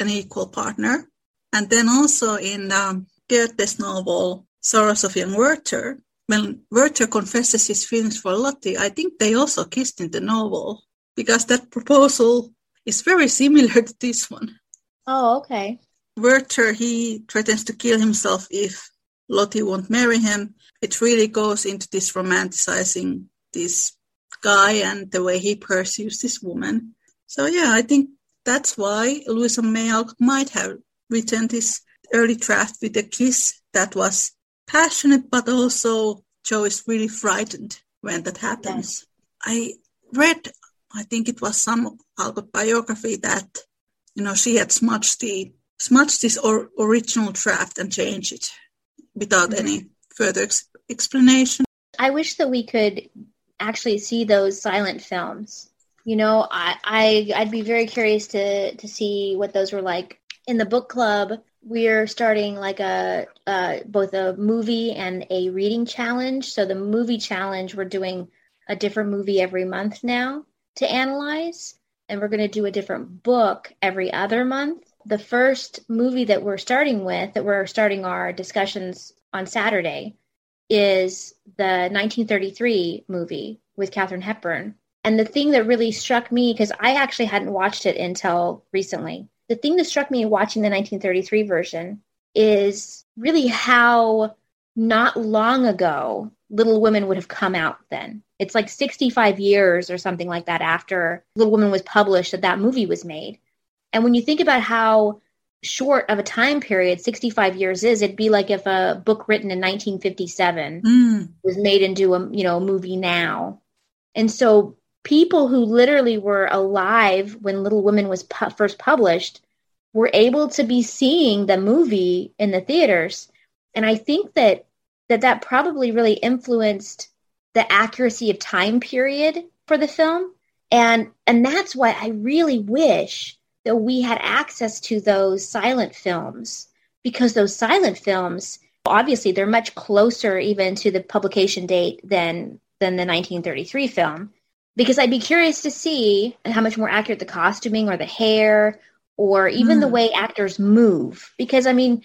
an equal partner. And then also in um, Goethe's novel Sorrows of Young Werther, when Werther confesses his feelings for Lottie, I think they also kissed in the novel because that proposal is very similar to this one. Oh, okay. Werther, he threatens to kill himself if Lottie won't marry him. It really goes into this romanticizing this guy and the way he pursues this woman. So yeah, I think that's why Louisa May Alcott might have written this early draft with a kiss that was passionate, but also Jo is really frightened when that happens. I read, I think it was some Alcott biography that you know she had smudged the smudged this or, original draft and changed it without mm-hmm. any further ex- explanation. I wish that we could actually see those silent films. You know, I, I I'd be very curious to to see what those were like. In the book club, we're starting like a uh, both a movie and a reading challenge. So the movie challenge, we're doing a different movie every month now to analyze, and we're going to do a different book every other month. The first movie that we're starting with, that we're starting our discussions on Saturday, is the 1933 movie with Katharine Hepburn. And the thing that really struck me, because I actually hadn't watched it until recently, the thing that struck me watching the 1933 version is really how not long ago Little Women would have come out then. It's like 65 years or something like that after Little Women was published that that movie was made. And when you think about how short of a time period 65 years is, it'd be like if a book written in 1957 Mm. was made into a you know movie now. And so people who literally were alive when Little Women was pu- first published were able to be seeing the movie in the theaters. And I think that that that probably really influenced the accuracy of time period for the film. And and that's why I really wish that we had access to those silent films because those silent films obviously they're much closer even to the publication date than than the 1933 film. Because I'd be curious to see how much more accurate the costuming or the hair or even the Mm. way actors move. Because I mean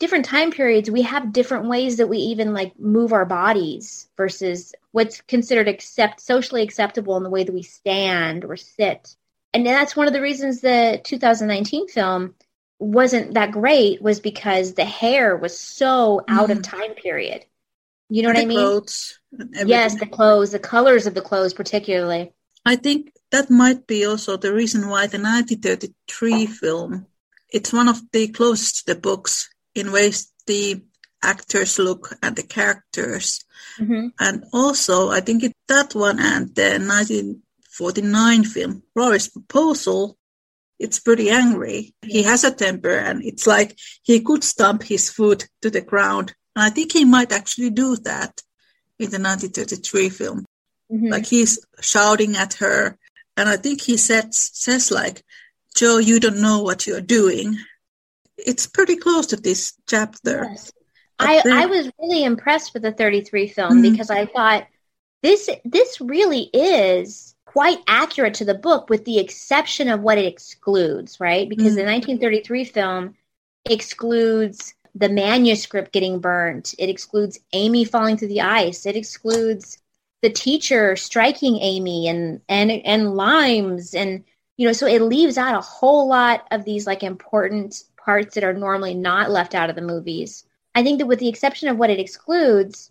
different time periods we have different ways that we even like move our bodies versus what's considered accept socially acceptable in the way that we stand or sit and that's one of the reasons the 2019 film wasn't that great was because the hair was so out of Mm. time period. You know what the i mean? clothes yes the clothes the colors of the clothes particularly. I think that might be also the reason why the 1933 film, it's one of the closest to the books in ways the actors look and the characters. hmm And also, I think it, that one and the 1949 film, Rory's Proposal, it's pretty angry. He has a temper and it's like he could stamp his foot to the ground. And I think he might actually do that in the 1933 film hmm like he's shouting at her and i think he says says like jo you don't know what you're doing it's pretty close to this chapter Yes. I, I was really impressed with the 33 film Mhm. because I thought this this really is quite accurate to the book with the exception of what it excludes, right? Because the mm-hmm. 1933 film excludes the manuscript getting burnt. It excludes Amy falling through the ice. It excludes the teacher striking Amy and and and limes and you know so it leaves out a whole lot of these like important parts that are normally not left out of the movies. I think that with the exception of what it excludes,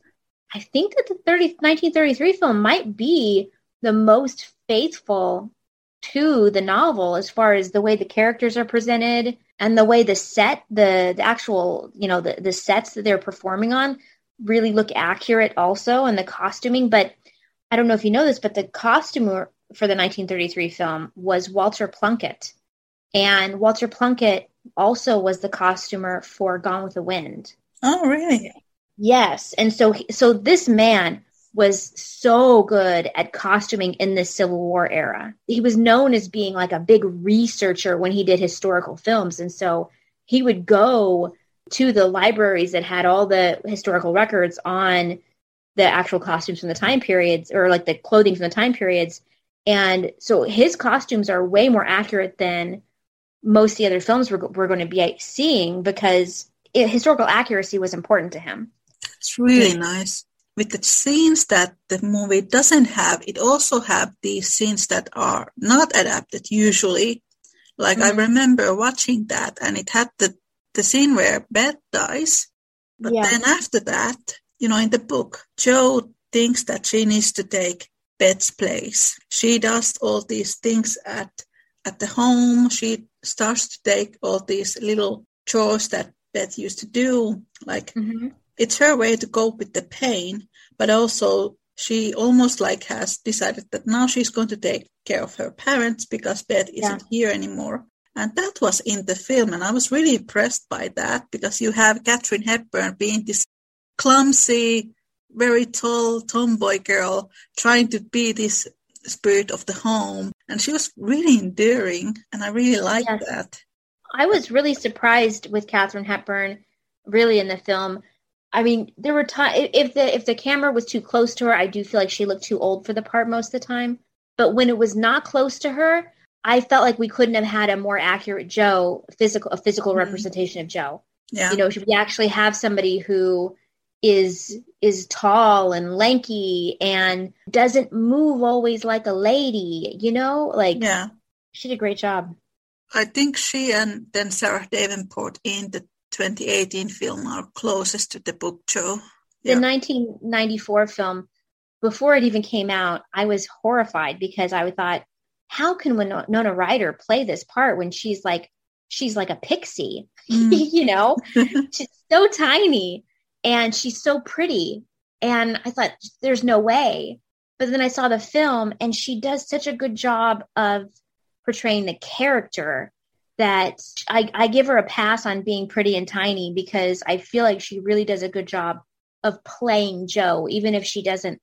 I think that the 30, 1933 film might be the most faithful to the novel as far as the way the characters are presented and the way the set, the, the actual, you know, the, the sets that they're performing on really look accurate also and the costuming. But I don't know if you know this, but the costumer for the 1933 film was Walter Plunkett. And Walter Plunkett also was the costumer for Gone with the Wind. oh really Yes, and so so this man was so good at costuming in the Civil War era. He was known as being like a big researcher when he did historical films, and so he would go to the libraries that had all the historical records on the actual costumes from the time periods or like the clothing from the time periods. And so his costumes are way more accurate than most of the other films we're, we're going to be seeing because it, historical accuracy was important to him. it's really nice with the scenes that the movie doesn't have it also have these scenes that are not adapted usually like i Mhm. remember watching that and it had the the scene where beth dies but Yeah. then after that you know in the book jo thinks that she needs to take beth's place she does all these things at at the home she starts to take all these little chores that beth used to do like it's her way to cope with the pain, but also she almost like has decided that now she's going to take care of her parents because Beth isn't here anymore. And that was in the film, and I was really impressed by that because you have Katharine Hepburn being this clumsy, very tall tomboy girl trying to be this spirit of the home, and she was really endearing, and I really liked Yes. that. I was really surprised with Katharine Hepburn, really in the film. I mean, there were times if the if the camera was too close to her, I do feel like she looked too old for the part most of the time. But when it was not close to her, I felt like we couldn't have had a more accurate Jo physical a physical Mhm. representation of Jo. Yeah. You know, should we actually have somebody who is is tall and lanky and doesn't move always like a lady. You know, like yeah. she did a great job. I think she and then Sarah Davenport in the 2018 film are closest to the book, Jo. The 1994 film, before it even came out, I was horrified because I thought, how can Winona Ryder play this part when she's like she's like a pixie, mm. you know? she's so tiny and she's so pretty. And I thought, there's no way. But then I saw the film and she does such a good job of portraying the character that I, I give her a pass on being pretty and tiny because I feel like she really does a good job of playing Jo, even if she doesn't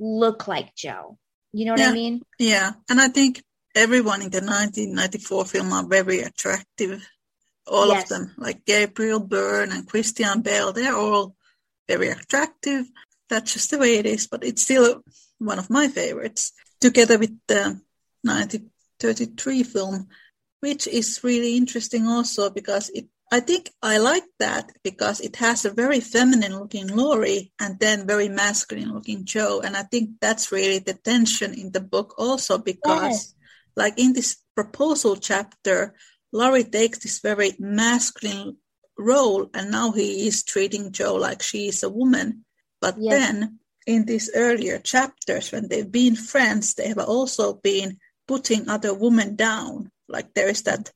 look like Jo. You know what yeah, I mean? Yeah. And I think everyone in the 1994 film are very attractive. All yes. of them, like Gabriel Byrne and Christian Bale, they're all very attractive. That's just the way it is, but it's still one of my favorites, together with the 1933 film, which is really interesting also because it I think I like that because it has a very feminine looking Laurie and then very masculine looking Jo. And I think that's really the tension in the book also because like in this proposal chapter, Laurie takes this very masculine role and now he is treating Jo like she is a woman. But then in these earlier chapters, when they've been friends, they have also been putting other women down. Like there is that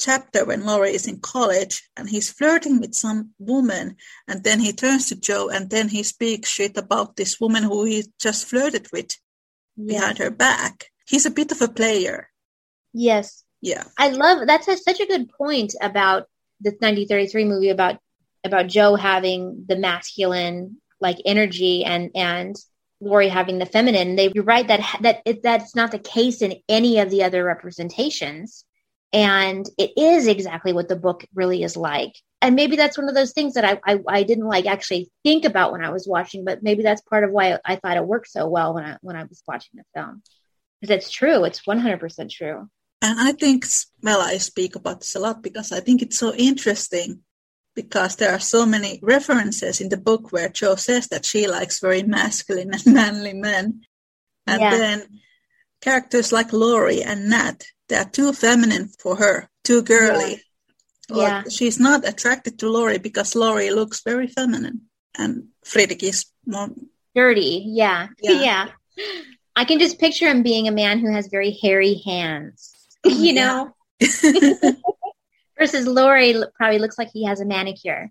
chapter when Laurie is in college and he's flirting with some woman and then he turns to Jo and then he speaks shit about this woman who he just flirted with yeah. behind her back he's a bit of a player. Yes. Yeah. I love that's a, such a good point about the 1933 movie about about Jo having the masculine like energy and and Laurie having the feminine. They you're right that that it, that's not the case in any of the other representations, and it is exactly what the book really is like. And maybe that's one of those things that I, I, I didn't like actually think about when I was watching, but maybe that's part of why I thought it worked so well when I when I was watching the film because it's true. It's 100% true. And I think, well, I speak about this a lot because I think it's so interesting because there are so many references in the book where Jo says that she likes very masculine and manly men. And yeah. then characters like Laurie and Nat, they are too feminine for her, too girly. Yeah. yeah. She's not attracted to Laurie because Laurie looks very feminine and Friedrich is more dirty. Yeah. Yeah. yeah. I can just picture him being a man who has very hairy hands, oh, you know? Versus Laurie probably looks like he has a manicure.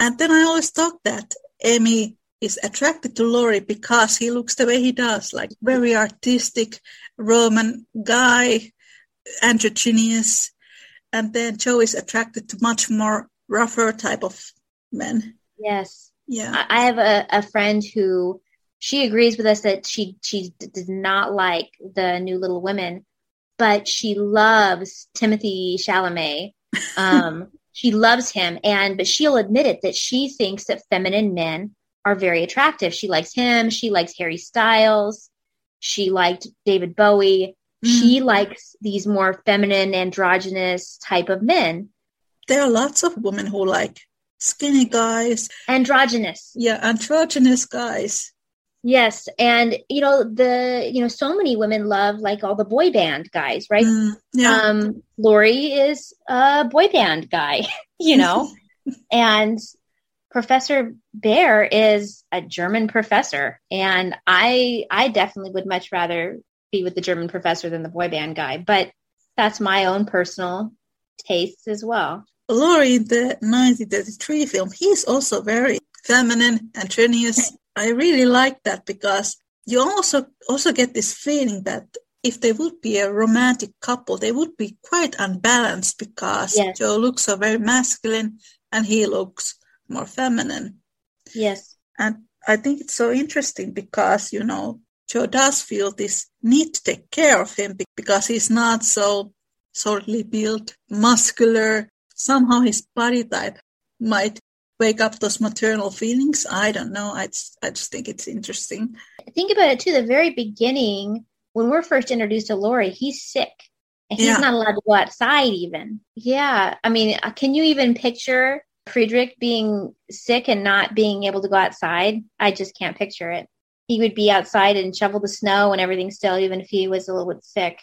And then I always thought that Amy is attracted to Laurie because he looks the way he does, like very artistic Roman guy, androgynous. And then Jo is attracted to much more rougher type of men. Yes. Yeah. I have a, a friend who she agrees with us that she she does not like the new Little Women, but she loves Timothée Chalamet. Um, she loves him, and but she'll admit it that she thinks that feminine men are very attractive. She likes him. She likes Harry Styles. She liked David Bowie. Mm. She likes these more feminine, androgynous type of men. There are lots of women who like skinny guys. Androgynous. Yeah, androgynous guys. Yes, and you know the you know so many women love like all the boy band guys, right? Mm, yeah. Um, Laurie is a boy band guy, you know, and Professor Bhaer is a German professor, and I I definitely would much rather be with the German professor than the boy band guy, but that's my own personal tastes as well. Laurie, the 1933 film, he's also very feminine and genius I really like that because you also also get this feeling that if they would be a romantic couple, they would be quite unbalanced because yes. Jo looks so very masculine and he looks more feminine. Yes. And I think it's so interesting because, you know, Jo does feel this need to take care of him because he's not so solidly built, muscular. Somehow his body type might wake up those maternal feelings. I don't know. I just, I just think it's interesting. Think about it too. The very beginning, when we're first introduced to Laurie, he's sick and he's yeah. not allowed to go outside even. Yeah. I mean, uh, can you even picture Friedrich being sick and not being able to go outside? I just can't picture it. He would be outside and shovel the snow and everything still, even if he was a little bit sick.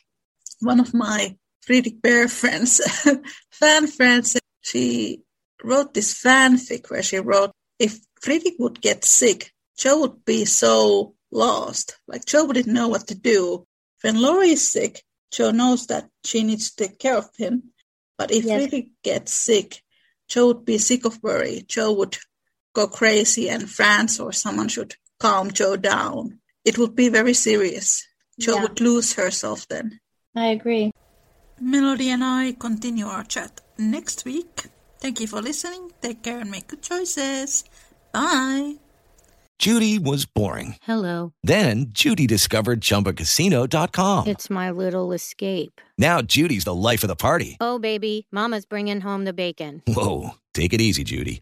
One of my Friedrich Bhaer friends, fan friends. She wrote this fanfic where she wrote, if Friedrich would get sick, Jo would be so lost. Like Jo wouldn't know what to do. When Laurie is sick, Jo knows that she needs to take care of him. But if yes. Friedrich gets sick, Jo would be sick of worry. Jo would go crazy and Franz or someone should calm Jo down. It would be very serious. Jo yeah. would lose herself then. I agree. Melodie and I continue our chat next week. Thank you for listening. Take care and make good choices. Bye. Judy was boring. Hello. Then Judy discovered chumbacasino.com. It's my little escape. Now Judy's the life of the party. Oh, baby. Mama's bringing home the bacon. Whoa. Take it easy, Judy.